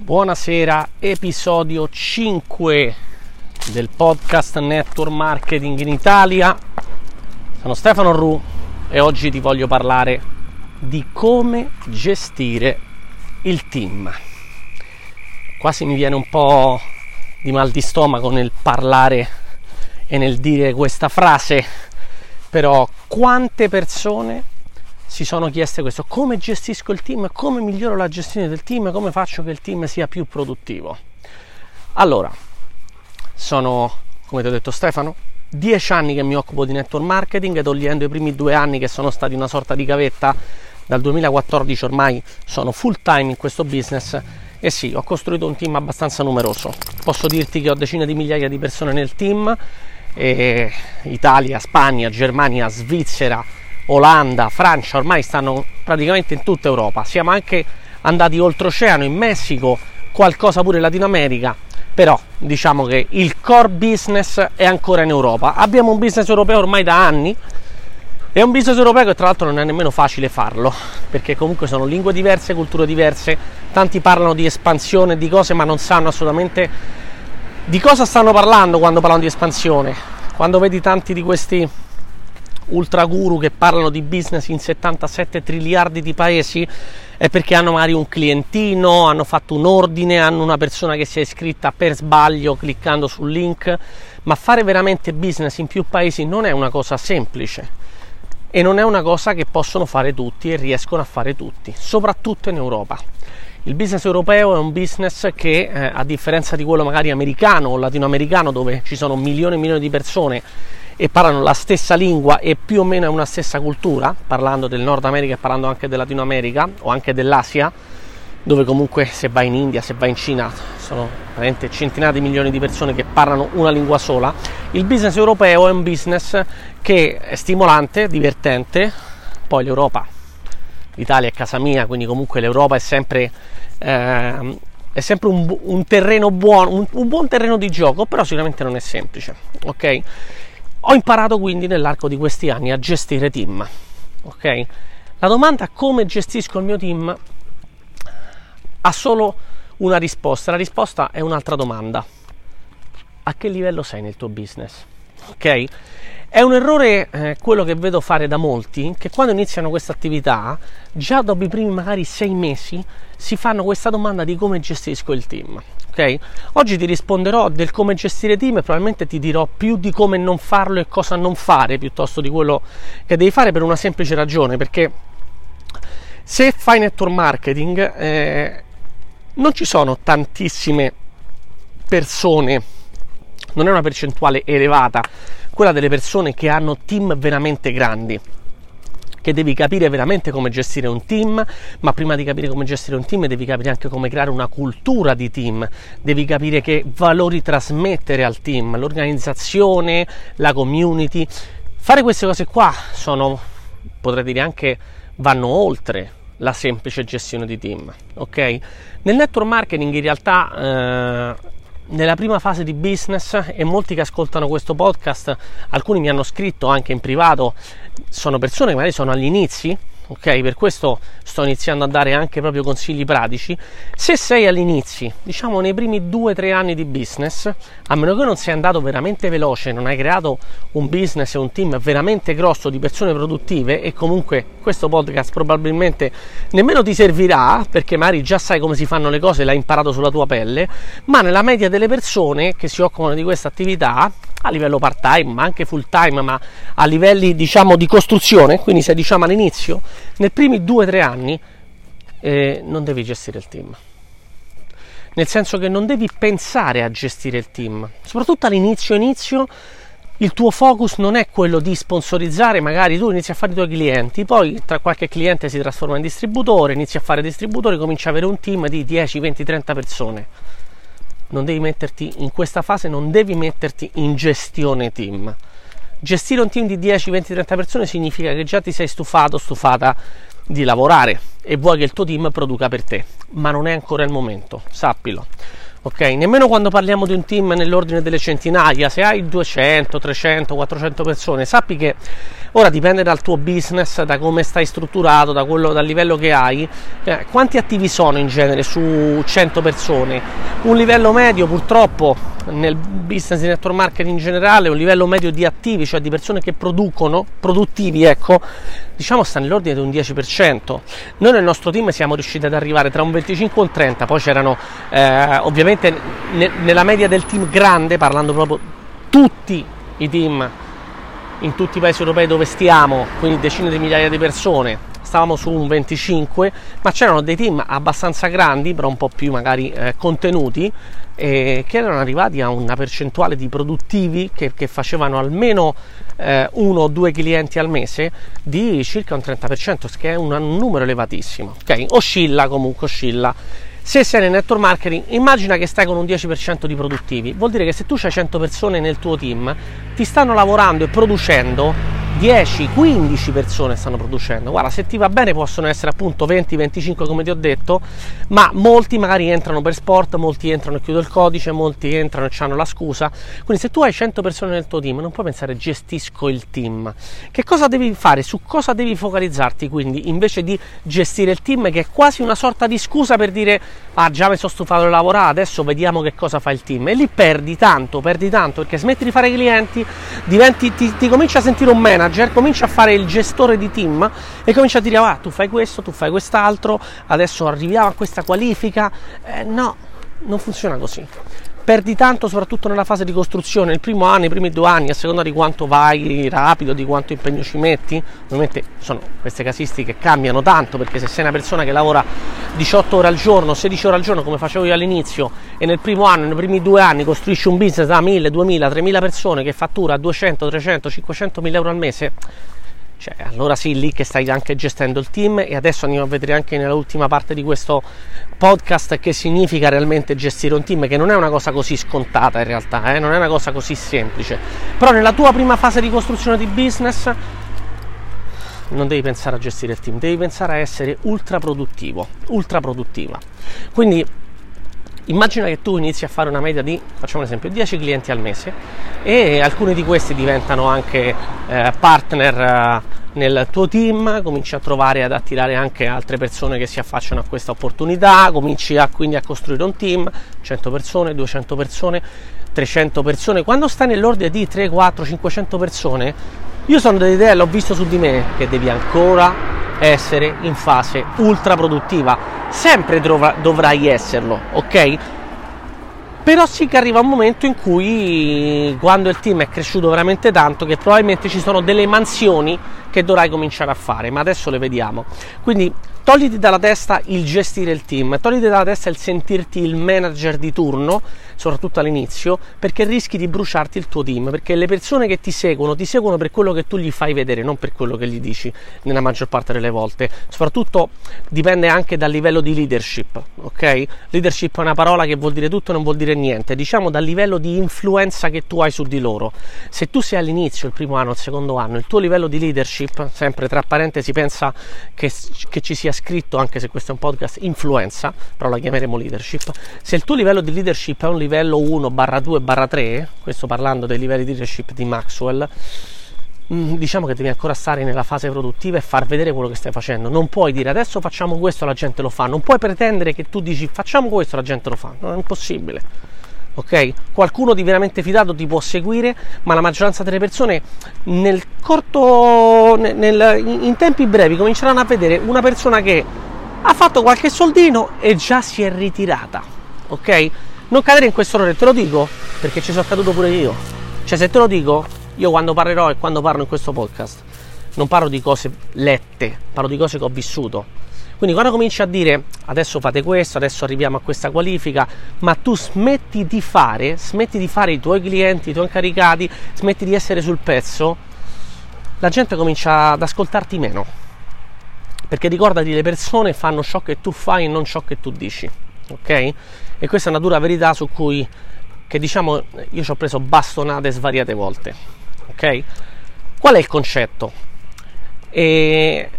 Buonasera, episodio 5 del podcast Network Marketing in Italia. Sono Stefano Ru e oggi ti voglio parlare di come gestire il team. Quasi mi viene un po' di mal di stomaco nel parlare e nel dire questa frase, però quante persone si sono chieste questo, come gestisco il team, come miglioro la gestione del team, come faccio che il team sia più produttivo. Allora, sono, come ti ho detto Stefano, dieci anni che mi occupo di network marketing, togliendo i primi due anni che sono stati una sorta di gavetta, dal 2014 ormai sono full time in questo business e sì, ho costruito un team abbastanza numeroso. Posso dirti che ho decine di migliaia di persone nel team, Italia, Spagna, Germania, Svizzera, Olanda, Francia, ormai stanno praticamente in tutta Europa. Siamo anche andati oltreoceano in Messico, qualcosa pure in Latino America, però diciamo che il core business è ancora in Europa. Abbiamo un business europeo ormai da anni. È un business europeo che tra l'altro non è nemmeno facile farlo, perché comunque sono lingue diverse, culture diverse, tanti parlano di espansione, di cose, ma non sanno assolutamente di cosa stanno parlando quando parlano di espansione. Quando vedi tanti di questi ultra guru che parlano di business in 77 triliardi di paesi è perché hanno magari un clientino, hanno fatto un ordine, hanno una persona che si è iscritta per sbaglio cliccando sul link, ma fare veramente business in più paesi non è una cosa semplice e non è una cosa che possono fare tutti e riescono a fare tutti, soprattutto in Europa. Il business europeo è un business che, eh, a differenza di quello magari americano o latinoamericano, dove ci sono milioni e milioni di persone e parlano la stessa lingua e più o meno è una stessa cultura, parlando del Nord America e parlando anche del Latino America o anche dell'Asia, dove comunque se vai in India, se vai in Cina, sono veramente centinaia di milioni di persone che parlano una lingua sola. Il business europeo è un business che è stimolante, divertente, poi l'Europa, l'Italia è casa mia, quindi comunque l'Europa è sempre... Eh, è sempre un, un terreno buono, un, un, buon terreno di gioco, però sicuramente non è semplice. Ok? Ho imparato quindi nell'arco di questi anni a gestire team. Ok? La domanda come gestisco il mio team ha solo una risposta. La risposta è un'altra domanda. A che livello sei nel tuo business? Ok? È un errore eh, quello che vedo fare da molti che quando iniziano questa attività, già dopo i primi magari sei mesi, si fanno questa domanda di come gestisco il team. Okay? Oggi ti risponderò del come gestire team e probabilmente ti dirò più di come non farlo e cosa non fare piuttosto di quello che devi fare per una semplice ragione, perché se fai network marketing eh, non ci sono tantissime persone, non è una percentuale elevata quella delle persone che hanno team veramente grandi che devi capire veramente come gestire un team, ma prima di capire come gestire un team devi capire anche come creare una cultura di team, devi capire che valori trasmettere al team, l'organizzazione, la community. Fare queste cose qua sono, potrei dire anche, vanno oltre la semplice gestione di team, ok? Nel network marketing in realtà eh, nella prima fase di business e molti che ascoltano questo podcast, alcuni mi hanno scritto anche in privato, sono persone che magari sono agli inizi ok? Per questo sto iniziando a dare anche proprio consigli pratici. Se sei all'inizio, diciamo nei primi due o tre anni di business, a meno che non sei andato veramente veloce, non hai creato un business e un team veramente grosso di persone produttive e comunque questo podcast probabilmente nemmeno ti servirà perché magari già sai come si fanno le cose, l'hai imparato sulla tua pelle, ma nella media delle persone che si occupano di questa attività a livello part time ma anche full time ma a livelli diciamo di costruzione quindi se diciamo all'inizio nei primi due o tre anni eh, non devi gestire il team. Nel senso che non devi pensare a gestire il team. Soprattutto all'inizio inizio il tuo focus non è quello di sponsorizzare, magari tu inizi a fare i tuoi clienti, poi tra qualche cliente si trasforma in distributore, inizi a fare distributore, cominci ad avere un team di 10, 20, 30 persone non devi metterti in questa fase, non devi metterti in gestione team. Gestire un team di 10, 20, 30 persone significa che già ti sei stufato, stufata di lavorare e vuoi che il tuo team produca per te, ma non è ancora il momento, sappilo. Ok? Nemmeno quando parliamo di un team nell'ordine delle centinaia, se hai 200, 300, 400 persone, sappi che ora dipende dal tuo business, da come stai strutturato, da quello, dal livello che hai, eh, quanti attivi sono in genere su 100 persone? Un livello medio purtroppo nel business di network marketing in generale, un livello medio di attivi, cioè di persone che producono, produttivi, ecco, diciamo sta nell'ordine di un 10%. Noi nel nostro team siamo riusciti ad arrivare tra un 25 e un 30, poi c'erano eh, ovviamente ne, nella media del team grande, parlando proprio tutti i team in tutti i paesi europei dove stiamo, quindi decine di migliaia di persone, stavamo su un 25, ma c'erano dei team abbastanza grandi, però un po' più magari eh, contenuti, eh, che erano arrivati a una percentuale di produttivi che, che facevano almeno eh, uno o due clienti al mese di circa un 30%, che è un, numero elevatissimo. Okay? Oscilla comunque, oscilla. Se sei nel network marketing, immagina che stai con un 10% di produttivi, vuol dire che se tu hai 100 persone nel tuo team, ti stanno lavorando e producendo 10, 15 persone stanno producendo. Guarda, se ti va bene possono essere appunto 20, 25 come ti ho detto, ma molti magari entrano per sport, molti entrano e chiudono il codice, molti entrano e hanno la scusa. Quindi se tu hai 100 persone nel tuo team, non puoi pensare gestisco il team. Che cosa devi fare? Su cosa devi focalizzarti quindi invece di gestire il team che è quasi una sorta di scusa per dire ah già mi sono stufato di lavorare, adesso vediamo che cosa fa il team. E lì perdi tanto, perdi tanto perché smetti di fare clienti, diventi, ti, ti cominci a sentire un manager manager, comincia a fare il gestore di team e comincia a dire ah, tu fai questo, tu fai quest'altro, adesso arriviamo a questa qualifica. Eh, no, non funziona così. Perdi tanto soprattutto nella fase di costruzione, il primo anno, i primi due anni, a seconda di quanto vai rapido, di quanto impegno ci metti. Ovviamente sono queste casistiche che cambiano tanto perché se sei una persona che lavora 18 ore al giorno, 16 ore al giorno come facevo io all'inizio e nel primo anno, nei primi due anni costruisci un business da 1000, 2000, 3000 persone che fattura 200, 300, 500 mila euro al mese, cioè, allora sì, lì che stai anche gestendo il team e adesso andiamo a vedere anche nell'ultima parte di questo podcast che significa realmente gestire un team, che non è una cosa così scontata in realtà, eh? non è una cosa così semplice. Però nella tua prima fase di costruzione di business non devi pensare a gestire il team, devi pensare a essere ultra produttivo, ultra produttiva. Quindi immagina che tu inizi a fare una media di, facciamo un esempio, 10 clienti al mese e alcuni di questi diventano anche eh, partner eh, nel tuo team, cominci a trovare ad attirare anche altre persone che si affacciano a questa opportunità, cominci a, quindi a costruire un team, 100 persone, 200 persone, 300 persone, quando stai nell'ordine di 3, 4, 500 persone, io sono dell'idea, l'ho visto su di me, che devi ancora essere in fase ultra produttiva sempre dovra- dovrai esserlo, ok? Però sì che arriva un momento in cui quando il team è cresciuto veramente tanto che probabilmente ci sono delle mansioni che dovrai cominciare a fare, ma adesso le vediamo. Quindi togliti dalla testa il gestire il team, togliti dalla testa il sentirti il manager di turno soprattutto all'inizio, perché rischi di bruciarti il tuo team, perché le persone che ti seguono ti seguono per quello che tu gli fai vedere, non per quello che gli dici nella maggior parte delle volte. Soprattutto dipende anche dal livello di leadership, ok? Leadership è una parola che vuol dire tutto e non vuol dire niente, diciamo dal livello di influenza che tu hai su di loro. Se tu sei all'inizio, il primo anno, il secondo anno, il tuo livello di leadership, sempre tra parentesi pensa che, che ci sia scritto, anche se questo è un podcast, influenza, però la chiameremo leadership, se il tuo livello di leadership è un livello livello 1 barra 2 barra 3, questo parlando dei livelli di leadership di Maxwell, mm, diciamo che devi ancora stare nella fase produttiva e far vedere quello che stai facendo. Non puoi dire adesso facciamo questo, la gente lo fa. Non puoi pretendere che tu dici facciamo questo, la gente lo fa. Non è impossibile. Ok? Qualcuno di veramente fidato ti può seguire, ma la maggioranza delle persone nel corto, nel, in tempi brevi cominceranno a vedere una persona che ha fatto qualche soldino e già si è ritirata. Ok? Non cadere in questo errore, te lo dico perché ci sono caduto pure io. Cioè, se te lo dico, io quando parlerò e quando parlo in questo podcast, non parlo di cose lette, parlo di cose che ho vissuto. Quindi quando cominci a dire adesso fate questo, adesso arriviamo a questa qualifica, ma tu smetti di fare, smetti di fare i tuoi clienti, i tuoi incaricati, smetti di essere sul pezzo, la gente comincia ad ascoltarti meno. Perché ricordati, le persone fanno ciò che tu fai e non ciò che tu dici. Ok? E questa è una dura verità su cui che diciamo io ci ho preso bastonate svariate volte ok? Qual è il concetto? E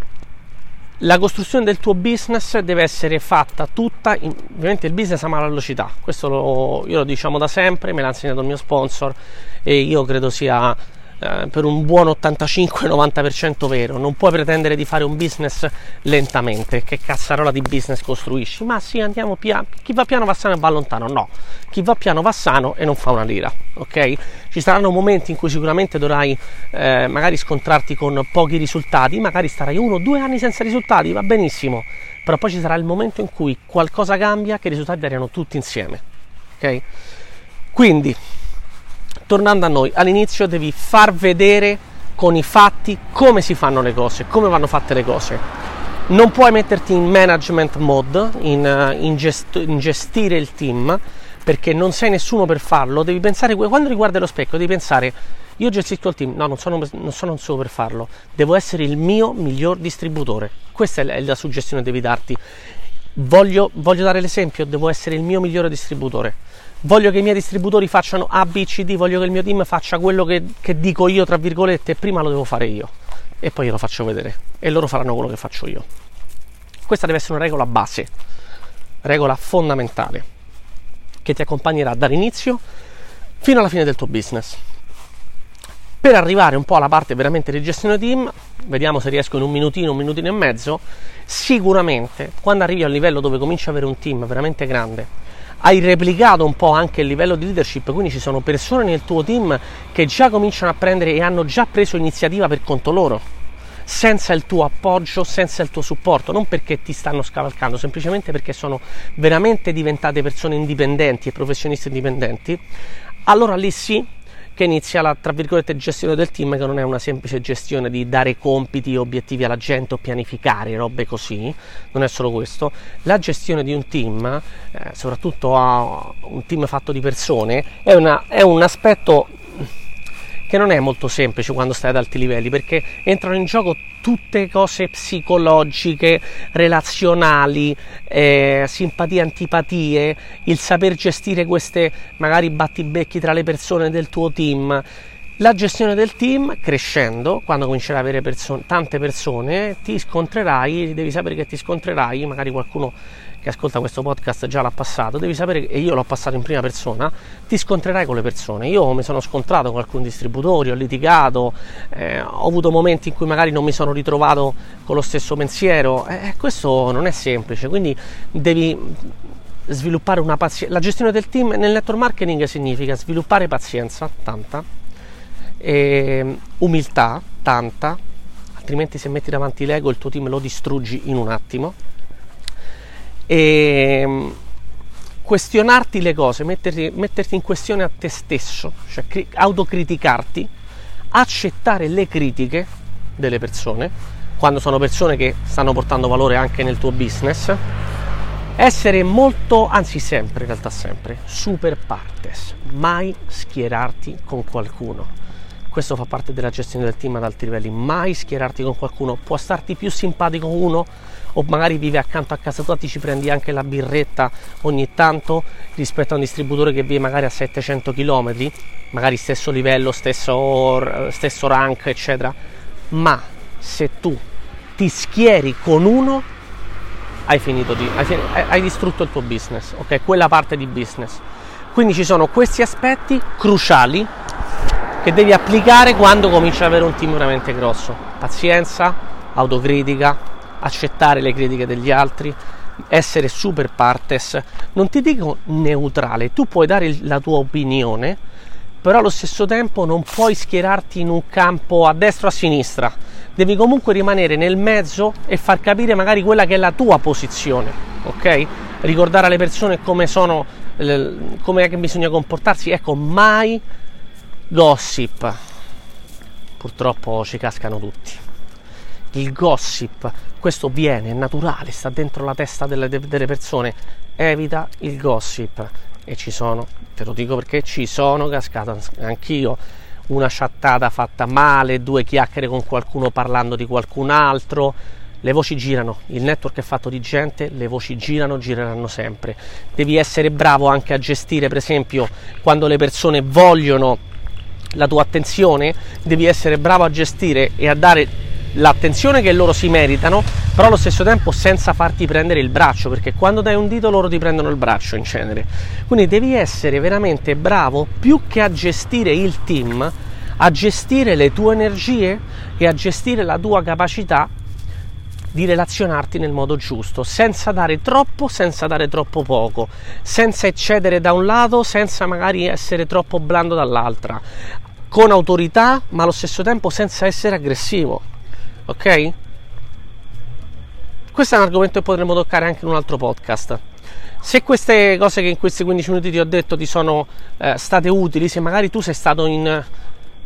la costruzione del tuo business deve essere fatta tutta, in, ovviamente il business ama la velocità, questo lo, io lo diciamo da sempre, me l'ha insegnato il mio sponsor e io credo sia eh, per un buon 85-90% vero. Non puoi pretendere di fare un business lentamente. Che cazzarola di business costruisci? Ma sì, andiamo piano. Chi va piano va sano e va lontano. No, chi va piano va sano e non fa una lira. Ok? Ci saranno momenti in cui sicuramente dovrai eh, magari scontrarti con pochi risultati, magari starai uno o due anni senza risultati, va benissimo. Però poi ci sarà il momento in cui qualcosa cambia che i risultati arrivano tutti insieme. Ok? Quindi tornando a noi, all'inizio devi far vedere con i fatti come si fanno le cose, come vanno fatte le cose. Non puoi metterti in management mode, in, eh, in, gest- in gestire il team, perché non sei nessuno per farlo. Devi pensare, quando riguarda lo specchio, devi pensare, io gestisco il team, no, non sono, non sono solo per farlo, devo essere il mio miglior distributore. Questa è la suggestione che devi darti. Voglio, voglio dare l'esempio, devo essere il mio migliore distributore voglio che i miei distributori facciano A, B, C, D, voglio che il mio team faccia quello che, che dico io, tra virgolette, prima lo devo fare io e poi glielo faccio vedere e loro faranno quello che faccio io. Questa deve essere una regola base, regola fondamentale, che ti accompagnerà dall'inizio fino alla fine del tuo business. Per arrivare un po' alla parte veramente di gestione team, vediamo se riesco in un minutino, un minutino e mezzo, sicuramente quando arrivi al livello dove cominci ad avere un team veramente grande, hai replicato un po' anche il livello di leadership, quindi ci sono persone nel tuo team che già cominciano a prendere e hanno già preso iniziativa per conto loro, senza il tuo appoggio, senza il tuo supporto, non perché ti stanno scavalcando, semplicemente perché sono veramente diventate persone indipendenti e professionisti indipendenti, allora lì sì che inizia la tra virgolette gestione del team che non è una semplice gestione di dare compiti obiettivi alla gente o pianificare robe così. Non è solo questo. La gestione di un team eh, soprattutto a un team fatto di persone è, una, è un aspetto che non è molto semplice quando stai ad alti livelli perché entrano in gioco tutte cose psicologiche, relazionali, eh, simpatie, antipatie, il saper gestire queste magari battibecchi tra le persone del tuo team. La gestione del team, crescendo, quando comincerai ad avere perso- tante persone, ti scontrerai, devi sapere che ti scontrerai, magari qualcuno che ascolta questo podcast già l'ha passato, devi sapere, e io l'ho passato in prima persona, ti scontrerai con le persone. Io mi sono scontrato con alcuni distributori, ho litigato, eh, ho avuto momenti in cui magari non mi sono ritrovato con lo stesso pensiero, eh, questo non è semplice, quindi devi sviluppare una pazienza. La gestione del team nel network marketing significa sviluppare pazienza, tanta, e umiltà, tanta, altrimenti se metti davanti l'ego il tuo team lo distruggi in un attimo e ehm, questionarti le cose, metterti, metterti in questione a te stesso, cioè cri- autocriticarti, accettare le critiche delle persone, quando sono persone che stanno portando valore anche nel tuo business, essere molto, anzi sempre, in realtà sempre, super partes, mai schierarti con qualcuno. Questo fa parte della gestione del team ad alti livelli, mai schierarti con qualcuno, può starti più simpatico uno o magari vive accanto a casa tua ti ci prendi anche la birretta ogni tanto rispetto a un distributore che vive magari a 700 km magari stesso livello stesso, stesso rank eccetera. Ma se tu ti schieri con uno hai finito di hai, hai distrutto il tuo business ok? Quella parte di business. Quindi ci sono questi aspetti cruciali che devi applicare quando cominci ad avere un team veramente grosso. Pazienza autocritica accettare le critiche degli altri, essere super partes. Non ti dico neutrale, tu puoi dare la tua opinione, però allo stesso tempo non puoi schierarti in un campo a destra o a sinistra. Devi comunque rimanere nel mezzo e far capire magari quella che è la tua posizione, ok? Ricordare alle persone come sono, come bisogna comportarsi. Ecco, mai gossip. Purtroppo ci cascano tutti il gossip, questo viene, è naturale, sta dentro la testa delle, delle persone, evita il gossip. E ci sono, te lo dico perché ci sono cascato anch'io, una chattata fatta male, due chiacchiere con qualcuno parlando di qualcun altro, le voci girano, il network è fatto di gente, le voci girano, gireranno sempre. Devi essere bravo anche a gestire, per esempio, quando le persone vogliono la tua attenzione, devi essere bravo a gestire e a dare l'attenzione che loro si meritano, però allo stesso tempo senza farti prendere il braccio, perché quando dai un dito loro ti prendono il braccio in genere. Quindi devi essere veramente bravo più che a gestire il team, a gestire le tue energie e a gestire la tua capacità di relazionarti nel modo giusto, senza dare troppo, senza dare troppo poco, senza eccedere da un lato, senza magari essere troppo blando dall'altra, con autorità, ma allo stesso tempo senza essere aggressivo. Ok? Questo è un argomento che potremmo toccare anche in un altro podcast. Se queste cose che in questi 15 minuti ti ho detto ti sono eh, state utili, se magari tu sei stato in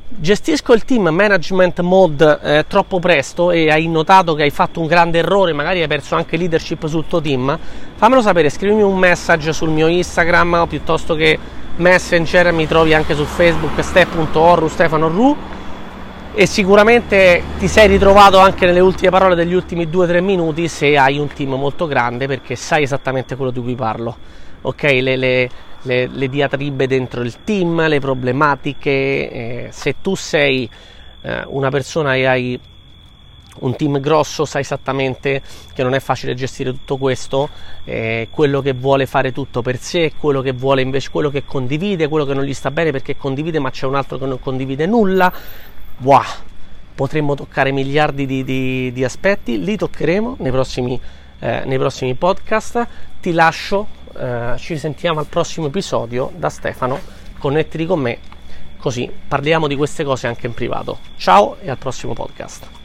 gestisco il team management mode eh, troppo presto e hai notato che hai fatto un grande errore, magari hai perso anche leadership sul tuo team, fammelo sapere, scrivimi un message sul mio Instagram piuttosto che Messenger, mi trovi anche su Facebook step.orru Stefano Ru e sicuramente ti sei ritrovato anche nelle ultime parole degli ultimi 2-3 minuti se hai un team molto grande perché sai esattamente quello di cui parlo. Ok, le, le le, le diatribe dentro il team, le problematiche. Eh, se tu sei eh, una persona e hai un team grosso sai esattamente che non è facile gestire tutto questo, eh, quello che vuole fare tutto per sé, quello che vuole invece, quello che condivide, quello che non gli sta bene perché condivide ma c'è un altro che non condivide nulla. Wow, potremmo toccare miliardi di, di, di aspetti, li toccheremo nei prossimi, eh, nei prossimi podcast. Ti lascio eh, ci sentiamo al prossimo episodio da Stefano. Connettiti con me così parliamo di queste cose anche in privato. Ciao e al prossimo podcast.